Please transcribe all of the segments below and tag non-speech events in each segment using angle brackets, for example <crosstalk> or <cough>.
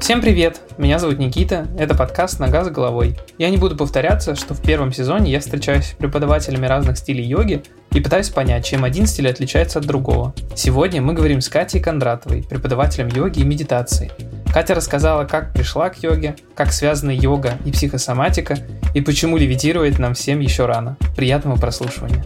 Всем привет! Меня зовут Никита, это подкаст «Нога за головой». Я не буду повторяться, что в первом сезоне я встречаюсь с преподавателями разных стилей йоги и пытаюсь понять, чем один стиль отличается от другого. Сегодня мы говорим с Катей Кондратовой, преподавателем йоги и медитации. Катя рассказала, как пришла к йоге, как связаны йога и психосоматика, и почему левитировать нам всем еще рано. Приятного прослушивания.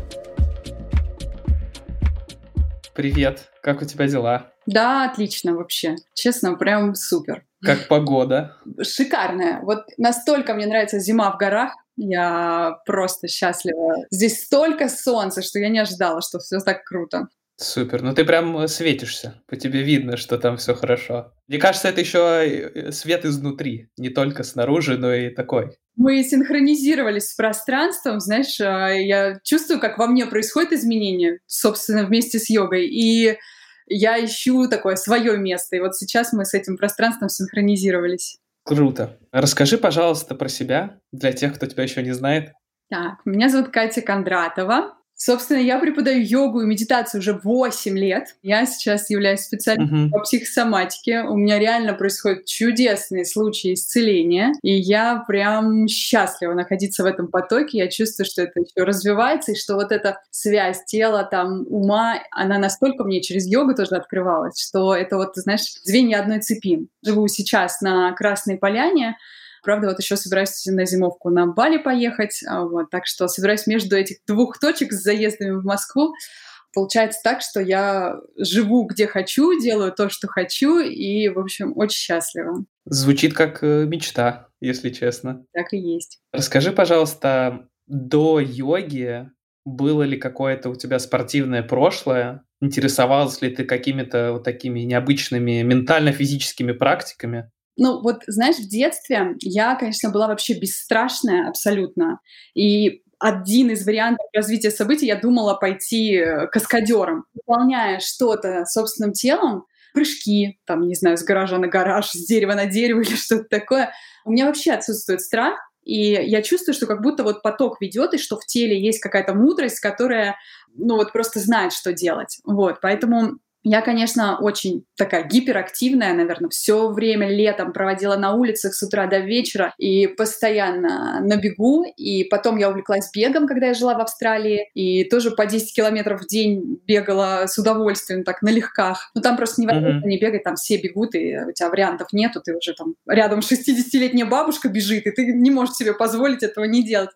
Привет, как у тебя дела? Да, отлично вообще. Честно, прям супер. Как погода? Шикарная. Вот настолько мне нравится зима в горах. Я просто счастлива. Здесь столько солнца, что я не ожидала, что все так круто. Супер. Ну ты прям светишься. По тебе видно, что там все хорошо. Мне кажется, это еще свет изнутри, не только снаружи, но и такой. Мы синхронизировались с пространством, знаешь, а, я чувствую, как во мне происходит изменение, собственно, вместе с йогой. И я ищу такое свое место. И вот сейчас мы с этим пространством синхронизировались. Круто. Расскажи, пожалуйста, про себя для тех, кто тебя еще не знает. Так, меня зовут Катя Кондратова. Собственно, я преподаю йогу и медитацию уже 8 лет. Я сейчас являюсь специалистом uh-huh. по психосоматике. У меня реально происходят чудесные случаи исцеления. И я прям счастлива находиться в этом потоке. Я чувствую, что это еще развивается, и что вот эта связь тела, там, ума, она настолько мне через йогу тоже открывалась, что это вот, знаешь, звенья одной цепи. Живу сейчас на Красной Поляне, Правда, вот еще собираюсь на зимовку на Бали поехать, а, вот, так что собираюсь между этих двух точек с заездами в Москву. Получается так, что я живу где хочу, делаю то, что хочу, и, в общем, очень счастлива. Звучит как э, мечта, если честно. Так и есть. Расскажи, пожалуйста, до йоги было ли какое-то у тебя спортивное прошлое? Интересовалась ли ты какими-то вот такими необычными ментально-физическими практиками? Ну, вот, знаешь, в детстве я, конечно, была вообще бесстрашная абсолютно. И один из вариантов развития событий я думала пойти э, каскадером, выполняя что-то собственным телом, прыжки, там, не знаю, с гаража на гараж, с дерева на дерево <laughs> или что-то такое. У меня вообще отсутствует страх, и я чувствую, что как будто вот поток ведет, и что в теле есть какая-то мудрость, которая, ну вот просто знает, что делать. Вот, поэтому я, конечно, очень такая гиперактивная, наверное, все время летом проводила на улицах с утра до вечера и постоянно на бегу. И потом я увлеклась бегом, когда я жила в Австралии, и тоже по 10 километров в день бегала с удовольствием, так, на легках. Но там просто невозможно mm-hmm. не бегать, там все бегут, и у тебя вариантов нету, ты уже там рядом 60-летняя бабушка бежит, и ты не можешь себе позволить этого не делать.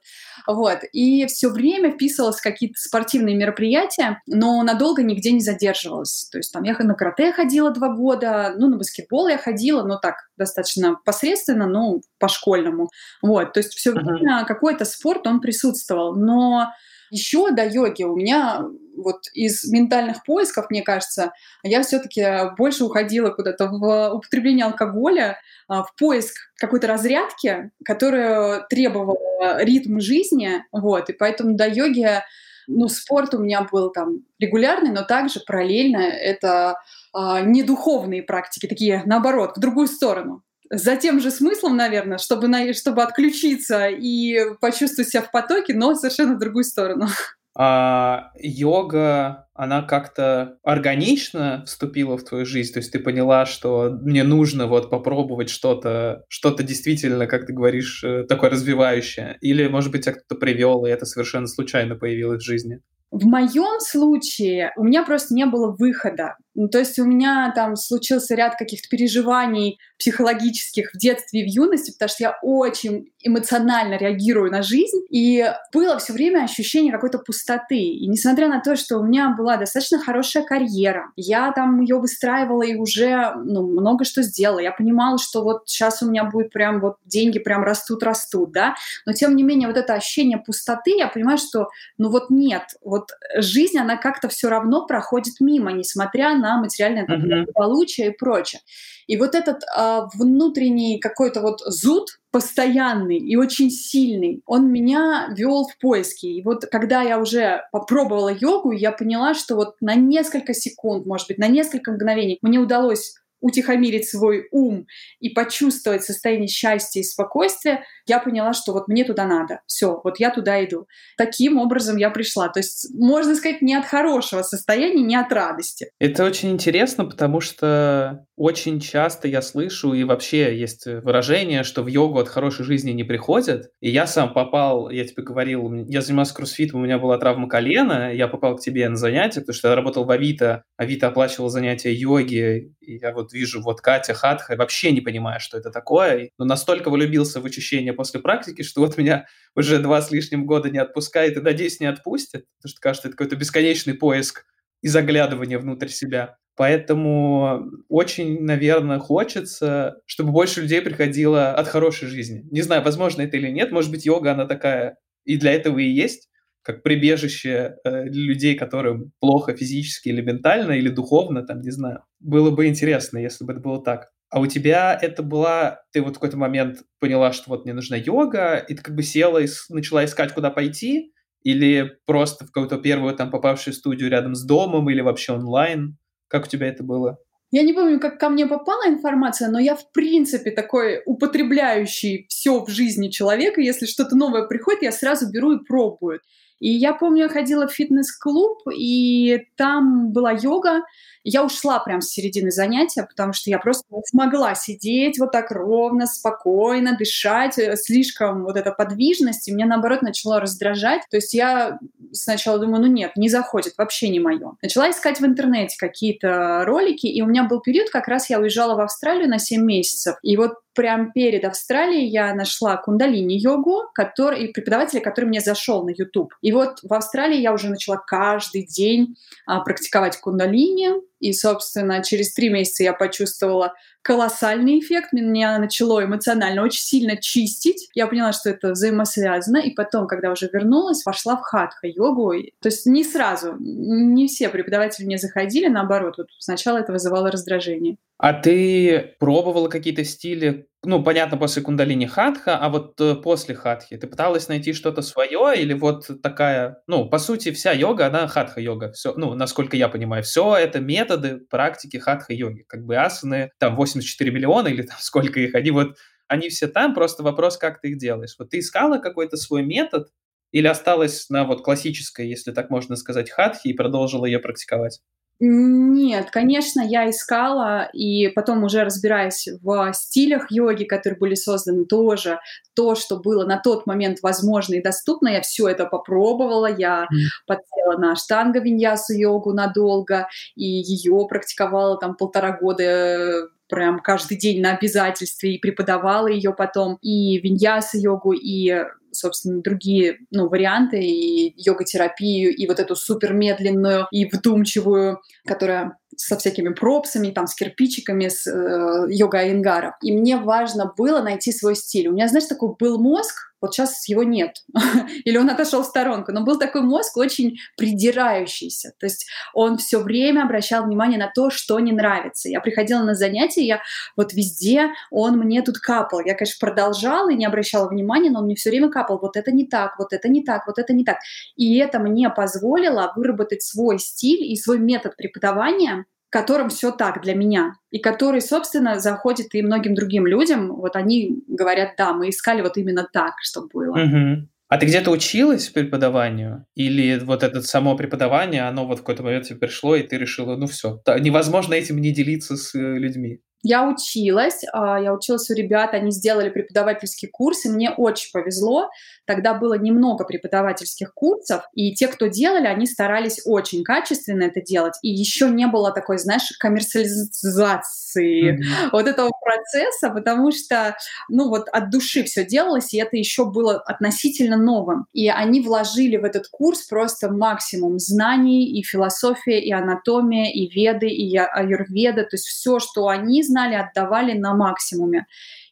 Вот. И все время вписывалась в какие-то спортивные мероприятия, но надолго нигде не задерживалась. То есть там я на карате ходила два года, ну, на баскетбол я ходила, но так, достаточно посредственно, ну, по-школьному. Вот, то есть все время uh-huh. какой-то спорт, он присутствовал. Но еще до йоги у меня вот из ментальных поисков, мне кажется, я все-таки больше уходила куда-то в употребление алкоголя, а, в поиск какой-то разрядки, которая требовала ритм жизни, вот, и поэтому до йоги ну, спорт у меня был там регулярный, но также параллельно это а, не духовные практики, такие наоборот, в другую сторону. За тем же смыслом, наверное, чтобы, на, чтобы отключиться и почувствовать себя в потоке, но совершенно в другую сторону. <laughs> а йога, она как-то органично вступила в твою жизнь? То есть ты поняла, что мне нужно вот попробовать что-то, что-то действительно, как ты говоришь, э, такое развивающее? Или, может быть, тебя кто-то привел, и это совершенно случайно появилось в жизни? В моем случае у меня просто не было выхода. Ну, то есть у меня там случился ряд каких-то переживаний психологических в детстве и в юности, потому что я очень эмоционально реагирую на жизнь, и было все время ощущение какой-то пустоты. И несмотря на то, что у меня была достаточно хорошая карьера, я там ее выстраивала и уже ну, много что сделала. Я понимала, что вот сейчас у меня будет прям вот деньги прям растут-растут, да, но тем не менее вот это ощущение пустоты, я понимаю, что ну вот нет, вот жизнь, она как-то все равно проходит мимо, несмотря на материальное благополучие uh-huh. и прочее. И вот этот а, внутренний какой-то вот зуд постоянный и очень сильный, он меня вел в поиски. И вот когда я уже попробовала йогу, я поняла, что вот на несколько секунд, может быть, на несколько мгновений мне удалось утихомирить свой ум и почувствовать состояние счастья и спокойствия, я поняла, что вот мне туда надо. Все, вот я туда иду. Таким образом я пришла. То есть, можно сказать, не от хорошего состояния, не от радости. Это очень интересно, потому что очень часто я слышу, и вообще есть выражение, что в йогу от хорошей жизни не приходят. И я сам попал, я тебе говорил, я занимался кроссфитом, у меня была травма колена, я попал к тебе на занятия, потому что я работал в Авито, Авито оплачивал занятия йоги, и я вот вижу вот Катя Хатха, вообще не понимаю, что это такое, но настолько влюбился в очищение после практики, что вот меня уже два с лишним года не отпускает и, надеюсь, не отпустит, потому что, кажется, это какой-то бесконечный поиск и заглядывание внутрь себя. Поэтому очень, наверное, хочется, чтобы больше людей приходило от хорошей жизни. Не знаю, возможно это или нет, может быть, йога, она такая и для этого и есть, как прибежище э, людей, которым плохо физически или ментально, или духовно, там, не знаю. Было бы интересно, если бы это было так. А у тебя это была... Ты вот в какой-то момент поняла, что вот мне нужна йога, и ты как бы села и начала искать, куда пойти, или просто в какую-то первую там попавшую студию рядом с домом, или вообще онлайн? Как у тебя это было? Я не помню, как ко мне попала информация, но я в принципе такой употребляющий все в жизни человека. Если что-то новое приходит, я сразу беру и пробую. И я помню, я ходила в фитнес-клуб, и там была йога. Я ушла прям с середины занятия, потому что я просто не смогла сидеть вот так ровно, спокойно, дышать. Э, слишком вот эта подвижность, и меня, наоборот, начало раздражать. То есть я сначала думаю, ну нет, не заходит, вообще не мое. Начала искать в интернете какие-то ролики, и у меня был период, как раз я уезжала в Австралию на 7 месяцев. И вот прям перед Австралией я нашла кундалини-йогу, который, преподавателя, который мне зашел на YouTube. И вот в Австралии я уже начала каждый день а, практиковать кундалини, и, собственно, через три месяца я почувствовала колоссальный эффект. Меня начало эмоционально очень сильно чистить. Я поняла, что это взаимосвязано. И потом, когда уже вернулась, пошла в хатха-йогу. То есть не сразу. Не все преподаватели мне заходили, наоборот. Вот сначала это вызывало раздражение. А ты пробовала какие-то стили, ну, понятно, после кундалини хатха, а вот э, после хатхи ты пыталась найти что-то свое или вот такая, ну, по сути, вся йога, она хатха-йога, все, ну, насколько я понимаю, все это методы практики хатха-йоги, как бы асаны, там 84 миллиона или там <laughs> сколько их, они вот, они все там, просто вопрос, как ты их делаешь. Вот ты искала какой-то свой метод или осталась на вот классической, если так можно сказать, хатхи и продолжила ее практиковать? Нет, конечно, я искала, и потом уже разбираясь в стилях йоги, которые были созданы тоже, то, что было на тот момент возможно и доступно, я все это попробовала, я mm. подсела на штанга виньясу йогу надолго, и ее практиковала там полтора года прям каждый день на обязательстве и преподавала ее потом, и виньяса йогу, и собственно, другие ну, варианты, и йога-терапию, и вот эту супер медленную и вдумчивую, которая со всякими пропсами, там, с кирпичиками, с э, йога-айнгаром. И мне важно было найти свой стиль. У меня, знаешь, такой был мозг, вот сейчас его нет. <laughs> Или он отошел в сторонку. Но был такой мозг очень придирающийся. То есть он все время обращал внимание на то, что не нравится. Я приходила на занятия, я вот везде он мне тут капал. Я, конечно, продолжала и не обращала внимания, но он мне все время капал. Вот это не так, вот это не так, вот это не так. И это мне позволило выработать свой стиль и свой метод преподавания, котором все так для меня, и который, собственно, заходит и многим другим людям. Вот они говорят, да, мы искали вот именно так, чтобы было. Угу. А ты где-то училась преподаванию? Или вот это само преподавание, оно вот в какой-то момент тебе пришло, и ты решила, ну все, невозможно этим не делиться с э, людьми? Я училась, а, я училась у ребят, они сделали преподавательский курс, и мне очень повезло. Тогда было немного преподавательских курсов, и те, кто делали, они старались очень качественно это делать. И еще не было такой, знаешь, коммерциализации mm-hmm. вот этого процесса, потому что, ну вот от души все делалось, и это еще было относительно новым. И они вложили в этот курс просто максимум знаний, и философия, и анатомия, и веды, и аюрведа, то есть все, что они знали, отдавали на максимуме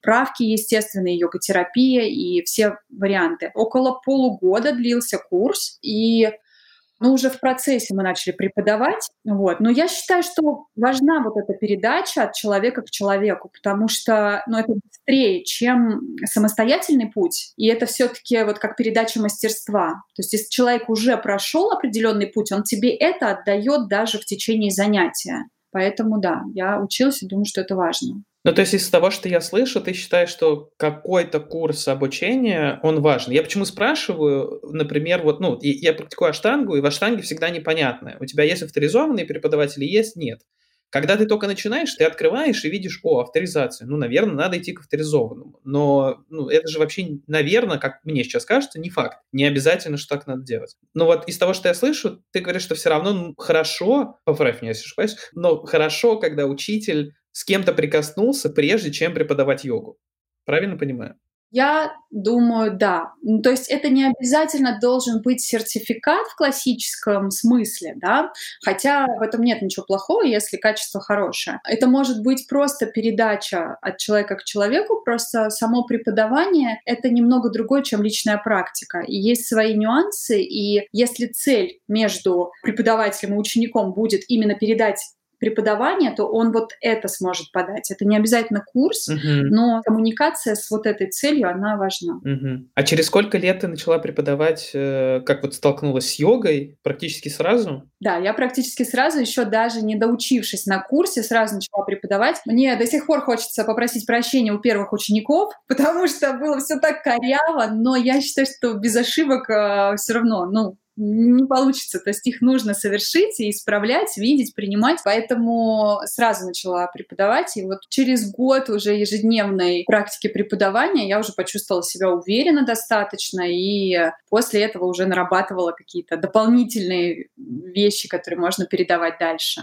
правки, естественно, йога-терапия и все варианты. Около полугода длился курс, и ну, уже в процессе мы начали преподавать. Вот. Но я считаю, что важна вот эта передача от человека к человеку, потому что ну, это быстрее, чем самостоятельный путь. И это все-таки вот как передача мастерства. То есть если человек уже прошел определенный путь, он тебе это отдает даже в течение занятия. Поэтому да, я училась и думаю, что это важно. Ну, то есть из того, что я слышу, ты считаешь, что какой-то курс обучения, он важен. Я почему спрашиваю, например, вот, ну, я практикую аштангу, и в аштанге всегда непонятно. У тебя есть авторизованные преподаватели, есть, нет. Когда ты только начинаешь, ты открываешь и видишь, о, авторизация. Ну, наверное, надо идти к авторизованному. Но ну, это же вообще, наверное, как мне сейчас кажется, не факт. Не обязательно, что так надо делать. Но вот из того, что я слышу, ты говоришь, что все равно хорошо, поправь меня, если ошибаюсь, но хорошо, когда учитель с кем-то прикоснулся, прежде чем преподавать йогу. Правильно понимаю? Я думаю, да. Ну, то есть это не обязательно должен быть сертификат в классическом смысле, да, хотя в этом нет ничего плохого, если качество хорошее. Это может быть просто передача от человека к человеку, просто само преподавание — это немного другое, чем личная практика. И есть свои нюансы, и если цель между преподавателем и учеником будет именно передать преподавания, то он вот это сможет подать. Это не обязательно курс, угу. но коммуникация с вот этой целью, она важна. Угу. А через сколько лет ты начала преподавать, э, как вот столкнулась с йогой? Практически сразу? Да, я практически сразу, еще даже не доучившись на курсе, сразу начала преподавать. Мне до сих пор хочется попросить прощения у первых учеников, <laughs> потому что было все так коряво, но я считаю, что без ошибок э, все равно, ну, не получится. То есть их нужно совершить и исправлять, видеть, принимать. Поэтому сразу начала преподавать. И вот через год уже ежедневной практики преподавания я уже почувствовала себя уверенно достаточно. И после этого уже нарабатывала какие-то дополнительные вещи, которые можно передавать дальше.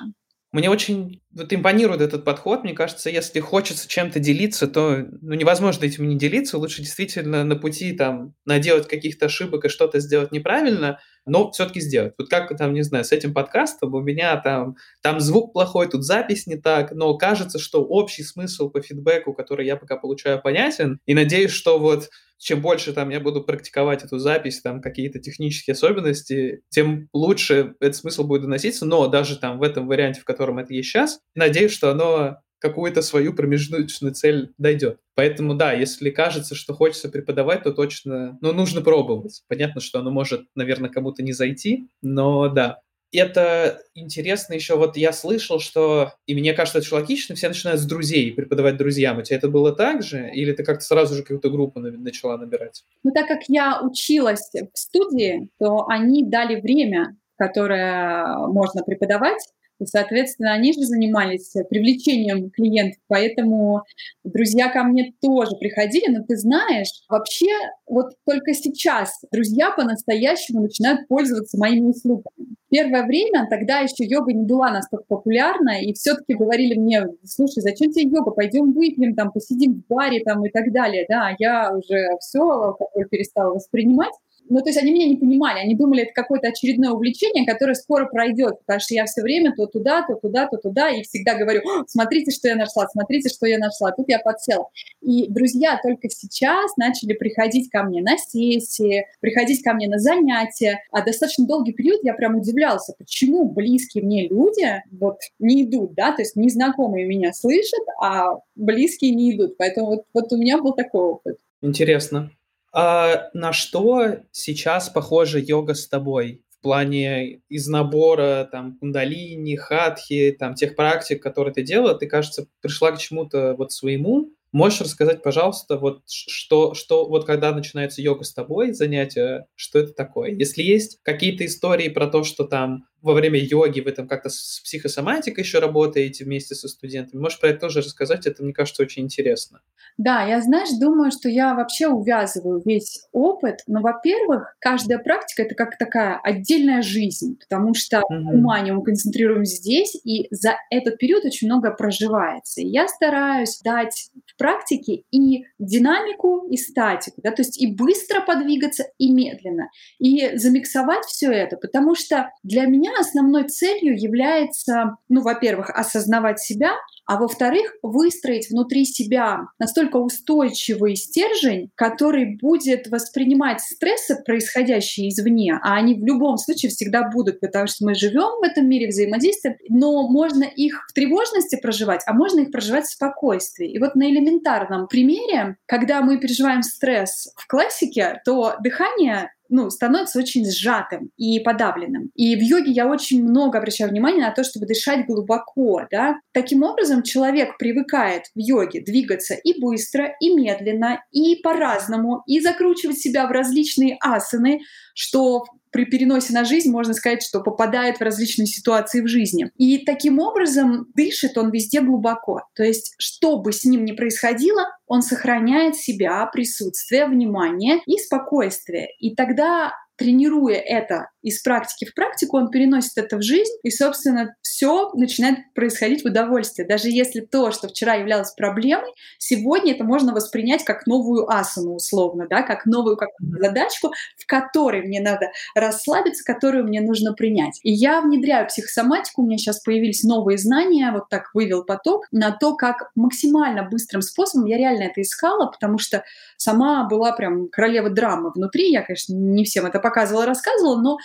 Мне очень вот импонирует этот подход. Мне кажется, если хочется чем-то делиться, то ну, невозможно этим не делиться. Лучше действительно на пути там наделать каких-то ошибок и что-то сделать неправильно, но все-таки сделать. Вот как там, не знаю, с этим подкастом у меня там, там звук плохой, тут запись не так, но кажется, что общий смысл по фидбэку, который я пока получаю, понятен. И надеюсь, что вот чем больше там я буду практиковать эту запись, там какие-то технические особенности, тем лучше этот смысл будет доноситься. Но даже там в этом варианте, в котором это есть сейчас, надеюсь, что оно какую-то свою промежуточную цель дойдет. Поэтому да, если кажется, что хочется преподавать, то точно, ну, нужно пробовать. Понятно, что оно может, наверное, кому-то не зайти, но да, это интересно еще, вот я слышал, что, и мне кажется, это логично, все начинают с друзей преподавать друзьям. У тебя это было так же? Или ты как-то сразу же какую-то группу начала набирать? Ну, так как я училась в студии, то они дали время, которое можно преподавать, и, соответственно, они же занимались привлечением клиентов, поэтому друзья ко мне тоже приходили. Но ты знаешь, вообще вот только сейчас друзья по-настоящему начинают пользоваться моими услугами. Первое время тогда еще йога не была настолько популярна, и все-таки говорили мне, слушай, зачем тебе йога, пойдем выпьем, там, посидим в баре там, и так далее. Да, я уже все алкоголь перестала воспринимать. Ну, то есть они меня не понимали, они думали, это какое-то очередное увлечение, которое скоро пройдет, потому что я все время то туда, то туда, то туда, и всегда говорю, смотрите, что я нашла, смотрите, что я нашла. Тут я подсела. И друзья только сейчас начали приходить ко мне на сессии, приходить ко мне на занятия, а достаточно долгий период я прям удивлялся, почему близкие мне люди вот не идут, да, то есть незнакомые меня слышат, а близкие не идут. Поэтому вот, вот у меня был такой опыт. Интересно. А на что сейчас похожа йога с тобой? В плане из набора там кундалини, хатхи, там тех практик, которые ты делала, ты, кажется, пришла к чему-то вот своему, Можешь рассказать, пожалуйста, вот что, что вот когда начинается йога с тобой, занятие, что это такое? Если есть какие-то истории про то, что там во время йоги вы там как-то с психосоматикой еще работаете вместе со студентами. Можешь про это тоже рассказать? Это, мне кажется, очень интересно. Да, я, знаешь, думаю, что я вообще увязываю весь опыт. Но, во-первых, каждая практика — это как такая отдельная жизнь, потому что mm-hmm. внимание мы концентрируем здесь, и за этот период очень много проживается. И я стараюсь дать в практике и динамику, и статику, да, то есть и быстро подвигаться, и медленно, и замиксовать все это, потому что для меня основной целью является, ну, во-первых, осознавать себя, а во-вторых, выстроить внутри себя настолько устойчивый стержень, который будет воспринимать стрессы, происходящие извне, а они в любом случае всегда будут, потому что мы живем в этом мире взаимодействия, но можно их в тревожности проживать, а можно их проживать в спокойствии. И вот на элементарном примере, когда мы переживаем стресс в классике, то дыхание ну, становится очень сжатым и подавленным. И в йоге я очень много обращаю внимание на то, чтобы дышать глубоко, да. Таким образом, человек привыкает в йоге двигаться и быстро, и медленно, и по-разному, и закручивать себя в различные асаны, что при переносе на жизнь можно сказать, что попадает в различные ситуации в жизни. И таким образом дышит он везде глубоко. То есть, что бы с ним ни происходило, он сохраняет себя, присутствие, внимание и спокойствие. И тогда тренируя это из практики в практику, он переносит это в жизнь, и, собственно, все начинает происходить в удовольствии. Даже если то, что вчера являлось проблемой, сегодня это можно воспринять как новую асану, условно, да, как новую какую-то задачку, в которой мне надо расслабиться, которую мне нужно принять. И я внедряю психосоматику, у меня сейчас появились новые знания, вот так вывел поток, на то, как максимально быстрым способом, я реально это искала, потому что сама была прям королева драмы внутри, я, конечно, не всем это показывала, рассказывала, но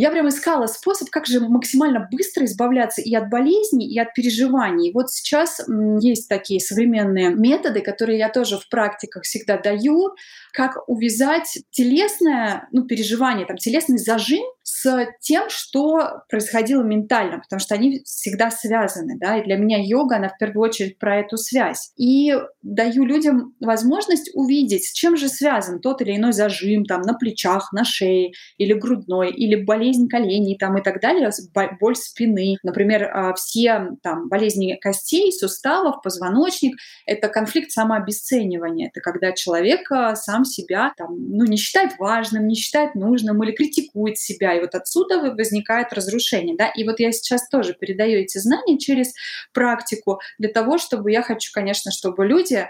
я прям искала способ, как же максимально быстро избавляться и от болезней, и от переживаний. Вот сейчас есть такие современные методы, которые я тоже в практиках всегда даю, как увязать телесное ну, переживание, там, телесный зажим с тем, что происходило ментально, потому что они всегда связаны, да, и для меня йога, она в первую очередь про эту связь. И даю людям возможность увидеть, с чем же связан тот или иной зажим, там, на плечах, на шее, или грудной, или болезнь коленей, там, и так далее, боль спины. Например, а, все там болезни костей, суставов, позвоночник — это конфликт самообесценивания. Это когда человек а, сам себя там, ну, не считает важным, не считает нужным или критикует себя. И вот отсюда возникает разрушение. Да? И вот я сейчас тоже передаю эти знания через практику для того, чтобы я хочу, конечно, чтобы люди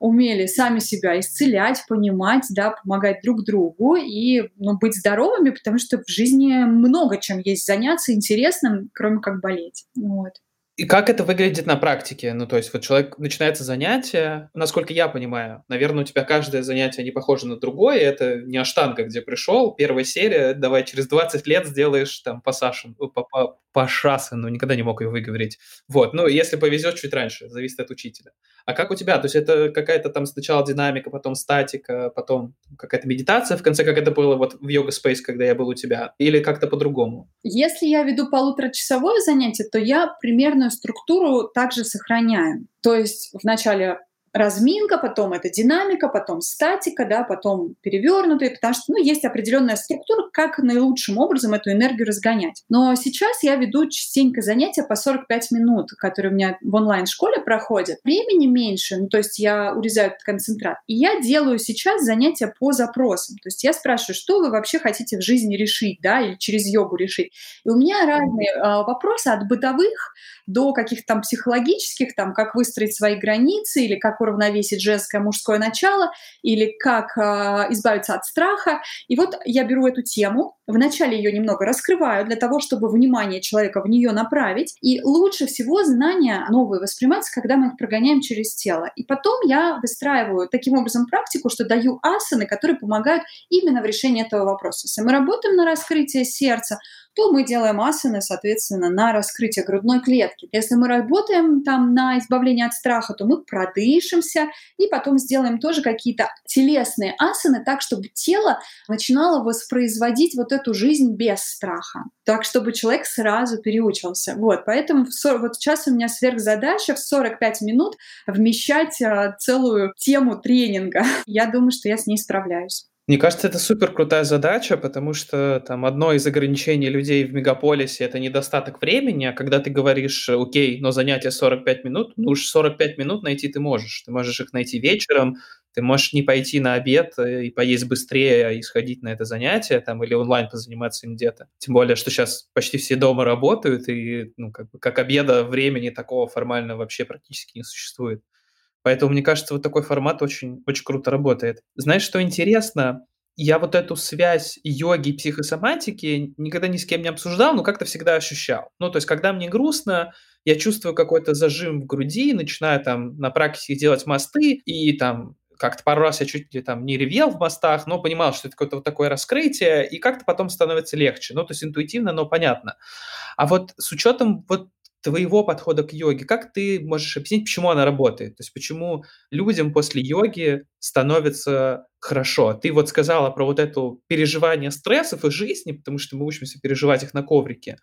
умели сами себя исцелять, понимать, да, помогать друг другу и ну, быть здоровыми, потому что в жизни много чем есть заняться интересным, кроме как болеть. Вот. И как это выглядит на практике? Ну, то есть вот человек, начинается занятие, насколько я понимаю, наверное, у тебя каждое занятие не похоже на другое, это не аштанга, где пришел, первая серия, давай через 20 лет сделаешь там пассаж, по, по, по шасану, никогда не мог ее выговорить. Вот, ну, если повезет, чуть раньше, зависит от учителя. А как у тебя? То есть это какая-то там сначала динамика, потом статика, потом какая-то медитация, в конце, как это было вот в Yoga Space, когда я был у тебя, или как-то по-другому? Если я веду полуторачасовое занятие, то я примерную структуру также сохраняю. То есть вначале разминка, потом это динамика, потом статика, да, потом перевернутые, потому что ну, есть определенная структура, как наилучшим образом эту энергию разгонять. Но сейчас я веду частенько занятия по 45 минут, которые у меня в онлайн-школе проходят. Времени меньше, ну, то есть я урезаю этот концентрат. И я делаю сейчас занятия по запросам. То есть я спрашиваю, что вы вообще хотите в жизни решить, да, или через йогу решить. И у меня разные э, вопросы от бытовых до каких-то там психологических, там, как выстроить свои границы или как уравновесить женское, мужское начало, или как э, избавиться от страха. И вот я беру эту тему, вначале ее немного раскрываю для того, чтобы внимание человека в нее направить. И лучше всего знания новые воспринимаются, когда мы их прогоняем через тело. И потом я выстраиваю таким образом практику, что даю асаны, которые помогают именно в решении этого вопроса. Если мы работаем на раскрытие сердца, то мы делаем асаны, соответственно, на раскрытие грудной клетки. Если мы работаем там на избавление от страха, то мы продышимся и потом сделаем тоже какие-то телесные асаны так, чтобы тело начинало воспроизводить вот эту жизнь без страха. Так, чтобы человек сразу переучился. Вот, поэтому в 40, вот сейчас у меня сверхзадача в 45 минут вмещать а, целую тему тренинга. <laughs> Я думаю, что я с ней справляюсь. Мне кажется, это супер крутая задача, потому что там одно из ограничений людей в мегаполисе это недостаток времени, а когда ты говоришь, окей, но занятие 45 минут, ну уж 45 минут найти ты можешь. Ты можешь их найти вечером, ты можешь не пойти на обед э, и поесть быстрее а и сходить на это занятие, там, или онлайн позаниматься им где-то. Тем более, что сейчас почти все дома работают, и ну, как, как обеда времени такого формально вообще практически не существует. Поэтому, мне кажется, вот такой формат очень, очень круто работает. Знаешь, что интересно? Я вот эту связь йоги и психосоматики никогда ни с кем не обсуждал, но как-то всегда ощущал. Ну, то есть, когда мне грустно, я чувствую какой-то зажим в груди, начинаю там на практике делать мосты, и там как-то пару раз я чуть ли там не ревел в мостах, но понимал, что это какое-то вот такое раскрытие, и как-то потом становится легче. Ну, то есть интуитивно, но понятно. А вот с учетом вот твоего подхода к йоге, как ты можешь объяснить, почему она работает? То есть почему людям после йоги становится хорошо? Ты вот сказала про вот это переживание стрессов и жизни, потому что мы учимся переживать их на коврике.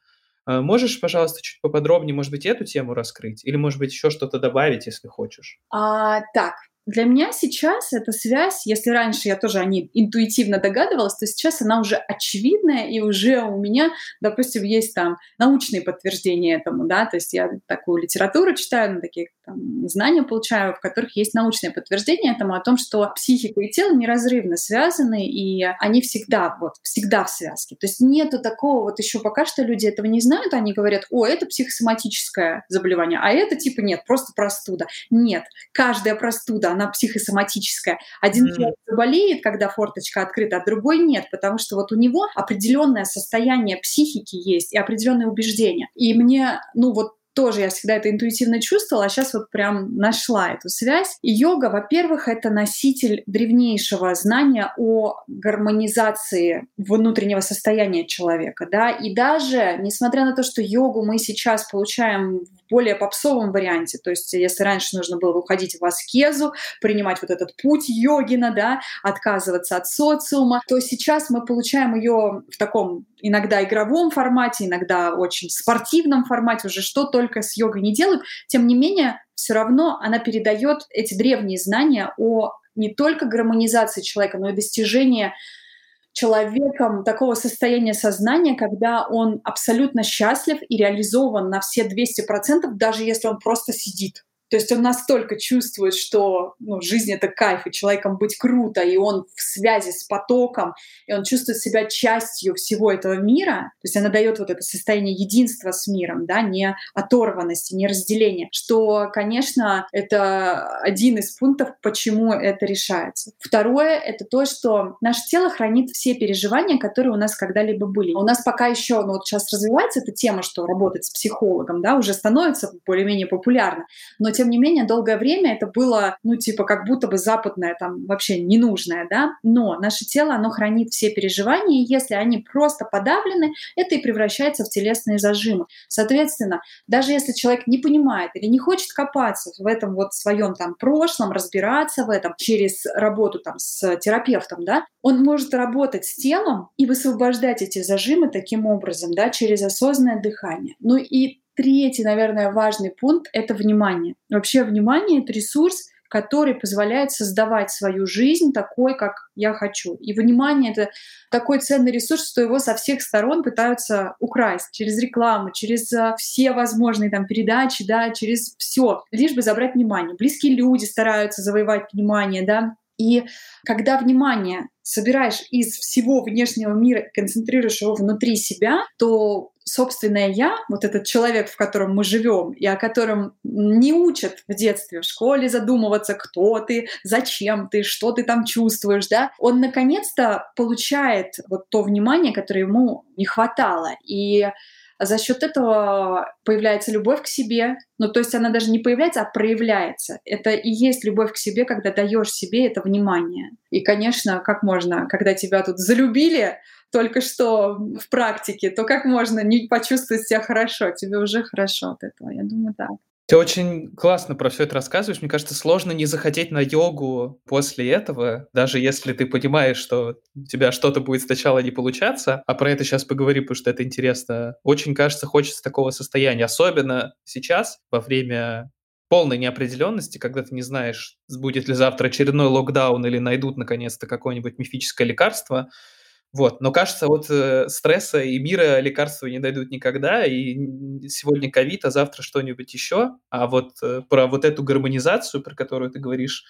А можешь, пожалуйста, чуть поподробнее, может быть, эту тему раскрыть? Или, может быть, еще что-то добавить, если хочешь? А, так, для меня сейчас эта связь, если раньше я тоже о ней интуитивно догадывалась, то сейчас она уже очевидная, и уже у меня, допустим, есть там научные подтверждения этому, да, то есть я такую литературу читаю, на такие там, знания получаю, в которых есть научное подтверждение этому о том, что психика и тело неразрывно связаны, и они всегда, вот, всегда в связке. То есть нету такого, вот еще пока что люди этого не знают, они говорят, о, это психосоматическое заболевание, а это типа нет, просто простуда. Нет, каждая простуда, она психосоматическая. Один mm. человек заболеет, когда форточка открыта, а другой нет, потому что вот у него определенное состояние психики есть и определенные убеждения. И мне, ну вот тоже я всегда это интуитивно чувствовала, а сейчас вот прям нашла эту связь. И йога, во-первых, это носитель древнейшего знания о гармонизации внутреннего состояния человека, да, и даже, несмотря на то, что йогу мы сейчас получаем в более попсовом варианте, то есть если раньше нужно было уходить в аскезу, принимать вот этот путь йогина, да, отказываться от социума, то сейчас мы получаем ее в таком иногда игровом формате, иногда очень спортивном формате, уже что только с йогой не делают, тем не менее, все равно она передает эти древние знания о не только гармонизации человека, но и достижении человеком такого состояния сознания, когда он абсолютно счастлив и реализован на все 200%, даже если он просто сидит. То есть он настолько чувствует, что ну, жизнь — это кайф, и человеком быть круто, и он в связи с потоком, и он чувствует себя частью всего этого мира. То есть она дает вот это состояние единства с миром, да, не оторванности, не разделения, что, конечно, это один из пунктов, почему это решается. Второе — это то, что наше тело хранит все переживания, которые у нас когда-либо были. У нас пока еще, ну вот сейчас развивается эта тема, что работать с психологом, да, уже становится более-менее популярно, но тем не менее, долгое время это было, ну, типа, как будто бы западное, там, вообще ненужное, да, но наше тело, оно хранит все переживания, и если они просто подавлены, это и превращается в телесные зажимы. Соответственно, даже если человек не понимает или не хочет копаться в этом вот своем там прошлом, разбираться в этом через работу там с терапевтом, да, он может работать с телом и высвобождать эти зажимы таким образом, да, через осознанное дыхание. Ну и Третий, наверное, важный пункт — это внимание. Вообще внимание — это ресурс, который позволяет создавать свою жизнь такой, как я хочу. И внимание — это такой ценный ресурс, что его со всех сторон пытаются украсть через рекламу, через а, все возможные там передачи, да, через все, лишь бы забрать внимание. Близкие люди стараются завоевать внимание, да, и когда внимание собираешь из всего внешнего мира концентрируешь его внутри себя, то собственное я, вот этот человек, в котором мы живем, и о котором не учат в детстве, в школе задумываться, кто ты, зачем ты, что ты там чувствуешь, да, он наконец-то получает вот то внимание, которое ему не хватало. И за счет этого появляется любовь к себе. Ну, то есть она даже не появляется, а проявляется. Это и есть любовь к себе, когда даешь себе это внимание. И, конечно, как можно, когда тебя тут залюбили, только что в практике, то как можно не почувствовать себя хорошо? Тебе уже хорошо от этого. Я думаю, так. Ты очень классно про все это рассказываешь. Мне кажется, сложно не захотеть на йогу после этого, даже если ты понимаешь, что у тебя что-то будет сначала не получаться. А про это сейчас поговорим, потому что это интересно. Очень, кажется, хочется такого состояния. Особенно сейчас, во время полной неопределенности, когда ты не знаешь, будет ли завтра очередной локдаун или найдут наконец-то какое-нибудь мифическое лекарство, вот, но кажется, вот э, стресса и мира лекарства не дойдут никогда, и сегодня ковид, а завтра что-нибудь еще. А вот э, про вот эту гармонизацию, про которую ты говоришь,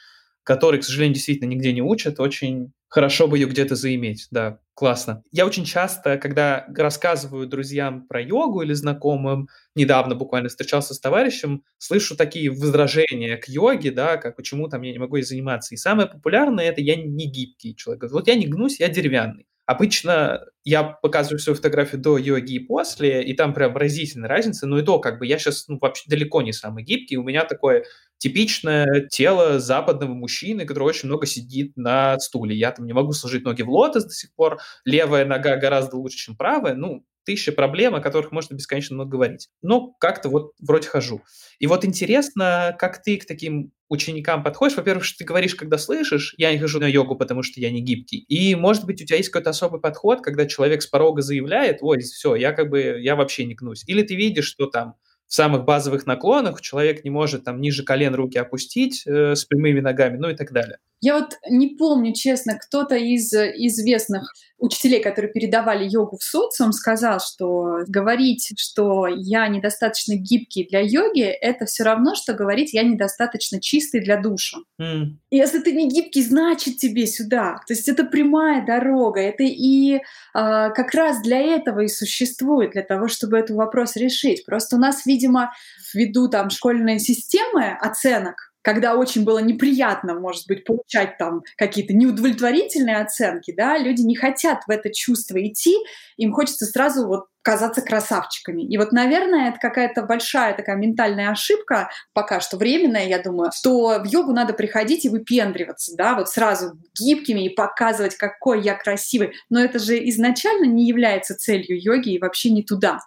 которой, к сожалению, действительно нигде не учат, очень хорошо бы ее где-то заиметь. Да, классно. Я очень часто, когда рассказываю друзьям про йогу или знакомым, недавно буквально встречался с товарищем, слышу такие возражения к йоге, да, как почему там я не могу ей заниматься. И самое популярное это я не гибкий человек. Вот я не гнусь, я деревянный. Обычно я показываю свою фотографию до йоги и после, и там прям разительная разница, но и то, как бы я сейчас ну, вообще далеко не самый гибкий, у меня такое типичное тело западного мужчины, который очень много сидит на стуле. Я там не могу сложить ноги в лотос до сих пор, левая нога гораздо лучше, чем правая, ну, тысяча проблем, о которых можно бесконечно много говорить. Но как-то вот вроде хожу. И вот интересно, как ты к таким ученикам подходишь. Во-первых, что ты говоришь, когда слышишь, я не хожу на йогу, потому что я не гибкий. И, может быть, у тебя есть какой-то особый подход, когда человек с порога заявляет, ой, все, я как бы, я вообще не гнусь. Или ты видишь, что там в самых базовых наклонах человек не может там ниже колен руки опустить э, с прямыми ногами, ну и так далее. Я вот не помню, честно, кто-то из известных учителей, которые передавали йогу в социум, сказал, что говорить, что я недостаточно гибкий для йоги, это все равно, что говорить, я недостаточно чистый для душа. Mm. Если ты не гибкий, значит тебе сюда. То есть это прямая дорога. Это и а, как раз для этого и существует, для того, чтобы этот вопрос решить. Просто у нас, видимо, ввиду там школьной системы оценок, когда очень было неприятно, может быть, получать там какие-то неудовлетворительные оценки, да, люди не хотят в это чувство идти, им хочется сразу вот казаться красавчиками. И вот, наверное, это какая-то большая такая ментальная ошибка, пока что временная, я думаю, что в йогу надо приходить и выпендриваться, да, вот сразу гибкими и показывать, какой я красивый. Но это же изначально не является целью йоги и вообще не туда.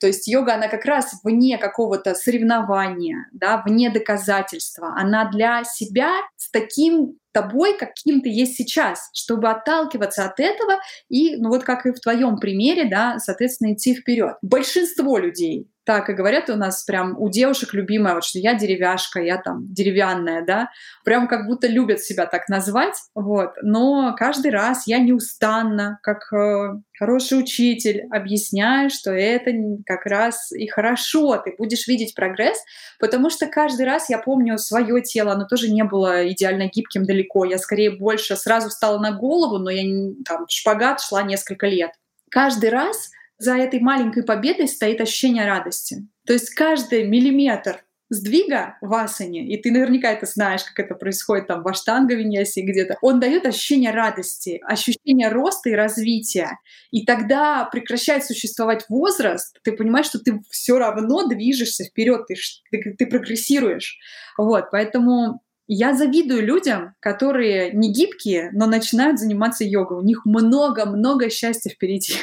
То есть йога, она как раз вне какого-то соревнования, да, вне доказательства. Она для себя с таким тобой, каким ты есть сейчас, чтобы отталкиваться от этого и, ну вот как и в твоем примере, да, соответственно, идти вперед. Большинство людей так и говорят у нас прям у девушек любимая, вот что я деревяшка, я там деревянная, да, прям как будто любят себя так назвать, вот. Но каждый раз я неустанно, как э, хороший учитель, объясняю, что это как раз и хорошо, ты будешь видеть прогресс, потому что каждый раз я помню свое тело, оно тоже не было идеально гибким далеко, я скорее больше сразу встала на голову, но я там шпагат шла несколько лет. Каждый раз за этой маленькой победой стоит ощущение радости. То есть каждый миллиметр сдвига в асане, и ты наверняка это знаешь, как это происходит там в аштанга-виньясе где-то, он дает ощущение радости, ощущение роста и развития. И тогда прекращает существовать возраст, ты понимаешь, что ты все равно движешься вперед, ты, ты, ты прогрессируешь. Вот, поэтому я завидую людям, которые не гибкие, но начинают заниматься йогой. У них много-много счастья впереди.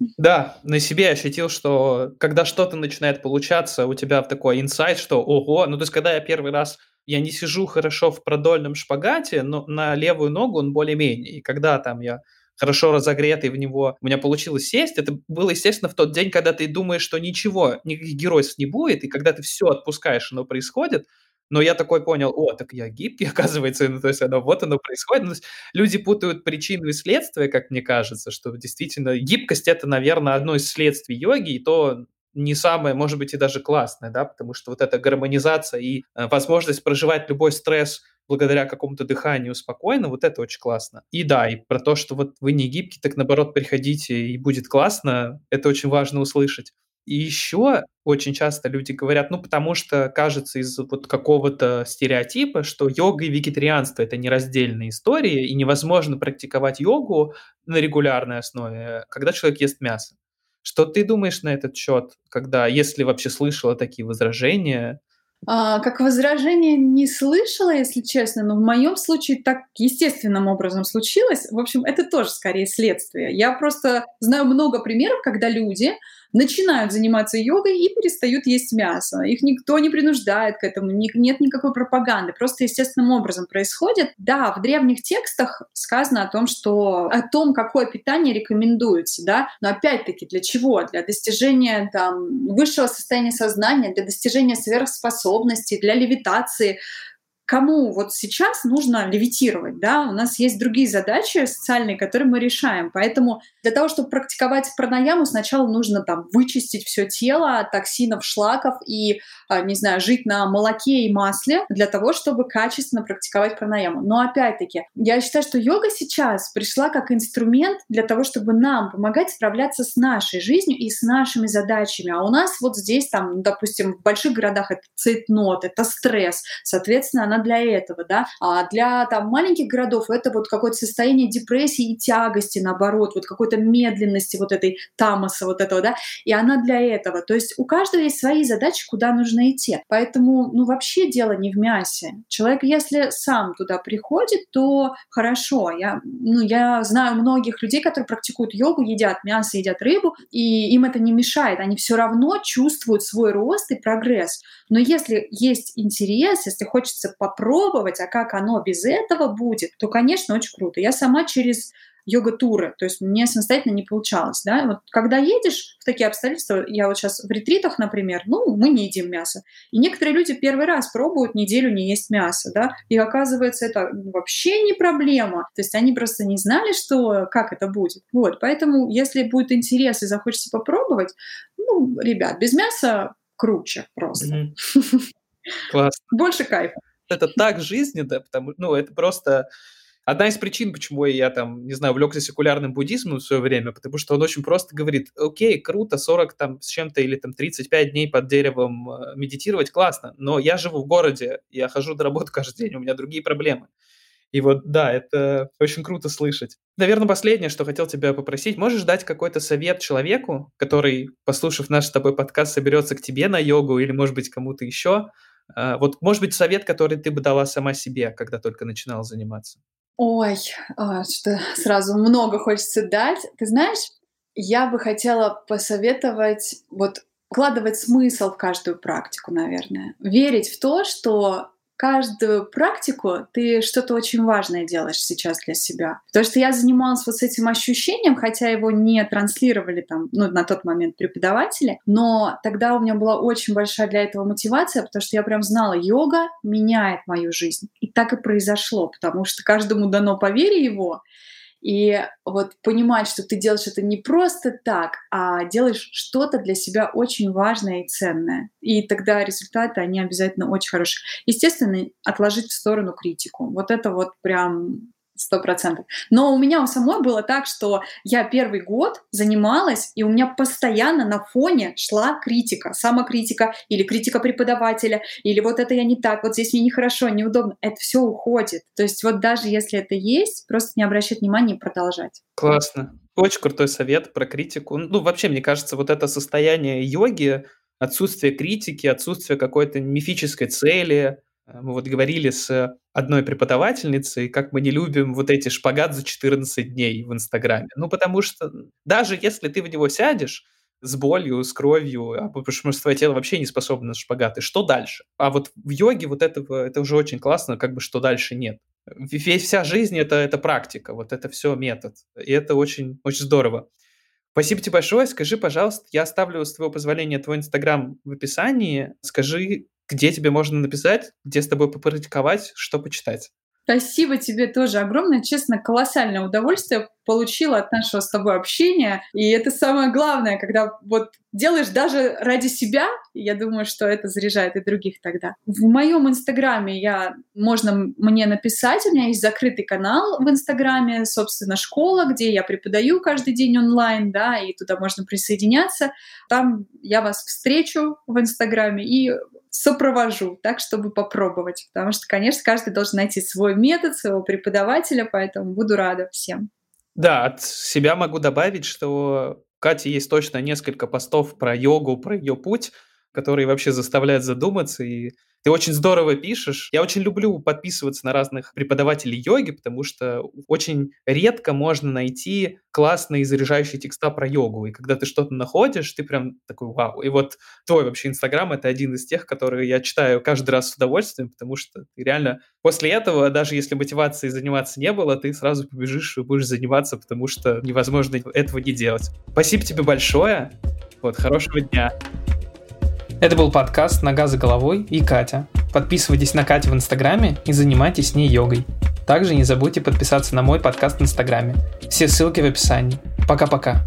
Да, на себе ощутил, что когда что-то начинает получаться, у тебя такой инсайт, что ого, ну то есть когда я первый раз я не сижу хорошо в продольном шпагате, но на левую ногу он более-менее. И когда там я хорошо разогретый в него, у меня получилось сесть, это было, естественно, в тот день, когда ты думаешь, что ничего, никаких геройств не будет, и когда ты все отпускаешь, оно происходит, но я такой понял, о, так я гибкий, <laughs> оказывается, ну, то есть оно, вот оно происходит. Ну, люди путают причину и следствие, как мне кажется, что действительно гибкость — это, наверное, одно из следствий йоги, и то не самое, может быть, и даже классное, да, потому что вот эта гармонизация и э, возможность проживать любой стресс благодаря какому-то дыханию спокойно, вот это очень классно. И да, и про то, что вот вы не гибкий, так наоборот приходите и будет классно, это очень важно услышать. И еще очень часто люди говорят, ну, потому что кажется из вот какого-то стереотипа, что йога и вегетарианство — это нераздельные истории, и невозможно практиковать йогу на регулярной основе, когда человек ест мясо. Что ты думаешь на этот счет, когда, если вообще слышала такие возражения, а, как возражение не слышала, если честно, но в моем случае так естественным образом случилось. В общем, это тоже скорее следствие. Я просто знаю много примеров, когда люди начинают заниматься йогой и перестают есть мясо. Их никто не принуждает к этому, нет никакой пропаганды, просто естественным образом происходит. Да, в древних текстах сказано о том, что о том, какое питание рекомендуется, да, но опять-таки для чего? Для достижения там высшего состояния сознания, для достижения сверхспособностей, для левитации, кому вот сейчас нужно левитировать, да, у нас есть другие задачи социальные, которые мы решаем, поэтому для того, чтобы практиковать пранаяму, сначала нужно там вычистить все тело от токсинов, шлаков и, а, не знаю, жить на молоке и масле для того, чтобы качественно практиковать пранаяму. Но опять-таки, я считаю, что йога сейчас пришла как инструмент для того, чтобы нам помогать справляться с нашей жизнью и с нашими задачами. А у нас вот здесь там, допустим, в больших городах это цейтнот, это стресс, соответственно, она для этого, да, а для там маленьких городов это вот какое-то состояние депрессии и тягости, наоборот, вот какой-то медленности вот этой тамаса вот этого, да, и она для этого. То есть у каждого есть свои задачи, куда нужно идти. Поэтому, ну, вообще дело не в мясе. Человек, если сам туда приходит, то хорошо. Я, ну, я знаю многих людей, которые практикуют йогу, едят мясо, едят рыбу, и им это не мешает. Они все равно чувствуют свой рост и прогресс. Но если есть интерес, если хочется попробовать, а как оно без этого будет, то, конечно, очень круто. Я сама через йога-туры, то есть мне самостоятельно не получалось, да, вот когда едешь в такие обстоятельства, я вот сейчас в ретритах, например, ну, мы не едим мясо, и некоторые люди первый раз пробуют неделю не есть мясо, да, и оказывается, это вообще не проблема, то есть они просто не знали, что, как это будет, вот, поэтому, если будет интерес и захочется попробовать, ну, ребят, без мяса круче просто. <laughs> Классно. Больше кайфа. Это так жизненно, потому ну, это просто Одна из причин, почему я там, не знаю, увлекся секулярным буддизмом в свое время, потому что он очень просто говорит, окей, круто, 40 там с чем-то или там 35 дней под деревом э, медитировать, классно, но я живу в городе, я хожу до работы каждый день, у меня другие проблемы. И вот, да, это очень круто слышать. Наверное, последнее, что хотел тебя попросить, можешь дать какой-то совет человеку, который, послушав наш с тобой подкаст, соберется к тебе на йогу или, может быть, кому-то еще? А, вот, может быть, совет, который ты бы дала сама себе, когда только начинала заниматься? Ой, а, что сразу много хочется дать. Ты знаешь, я бы хотела посоветовать вот вкладывать смысл в каждую практику, наверное. Верить в то, что каждую практику ты что-то очень важное делаешь сейчас для себя. Потому что я занималась вот с этим ощущением, хотя его не транслировали там, ну, на тот момент преподаватели, но тогда у меня была очень большая для этого мотивация, потому что я прям знала, йога меняет мою жизнь. И так и произошло, потому что каждому дано по вере его, и вот понимать, что ты делаешь это не просто так, а делаешь что-то для себя очень важное и ценное. И тогда результаты, они обязательно очень хорошие. Естественно, отложить в сторону критику. Вот это вот прям сто процентов. Но у меня у самой было так, что я первый год занималась, и у меня постоянно на фоне шла критика, самокритика или критика преподавателя, или вот это я не так, вот здесь мне нехорошо, неудобно. Это все уходит. То есть вот даже если это есть, просто не обращать внимания и продолжать. Классно. Очень крутой совет про критику. Ну, вообще, мне кажется, вот это состояние йоги, отсутствие критики, отсутствие какой-то мифической цели, мы вот говорили с одной преподавательницей, как мы не любим вот эти шпагат за 14 дней в Инстаграме. Ну, потому что даже если ты в него сядешь, с болью, с кровью, а потому что твое тело вообще не способно на шпагаты. Что дальше? А вот в йоге вот этого, это уже очень классно, как бы что дальше нет. Весь, вся жизнь это, это практика, вот это все метод. И это очень, очень здорово. Спасибо тебе большое. Скажи, пожалуйста, я оставлю с твоего позволения твой инстаграм в описании. Скажи, где тебе можно написать, где с тобой попрактиковать, что почитать. Спасибо тебе тоже огромное. Честно, колоссальное удовольствие получила от нашего с тобой общения. И это самое главное, когда вот делаешь даже ради себя, я думаю, что это заряжает и других тогда. В моем инстаграме я, можно мне написать, у меня есть закрытый канал в инстаграме, собственно, школа, где я преподаю каждый день онлайн, да, и туда можно присоединяться. Там я вас встречу в инстаграме и сопровожу, так, чтобы попробовать. Потому что, конечно, каждый должен найти свой метод, своего преподавателя, поэтому буду рада всем. Да, от себя могу добавить, что у Кати есть точно несколько постов про йогу, про ее путь, которые вообще заставляют задуматься и ты очень здорово пишешь. Я очень люблю подписываться на разных преподавателей йоги, потому что очень редко можно найти классные заряжающие текста про йогу. И когда ты что-то находишь, ты прям такой вау. И вот твой вообще Инстаграм — это один из тех, которые я читаю каждый раз с удовольствием, потому что ты реально после этого, даже если мотивации заниматься не было, ты сразу побежишь и будешь заниматься, потому что невозможно этого не делать. Спасибо тебе большое. Вот, хорошего дня. Это был подкаст «Нога за головой» и Катя. Подписывайтесь на Катю в Инстаграме и занимайтесь с ней йогой. Также не забудьте подписаться на мой подкаст в Инстаграме. Все ссылки в описании. Пока-пока.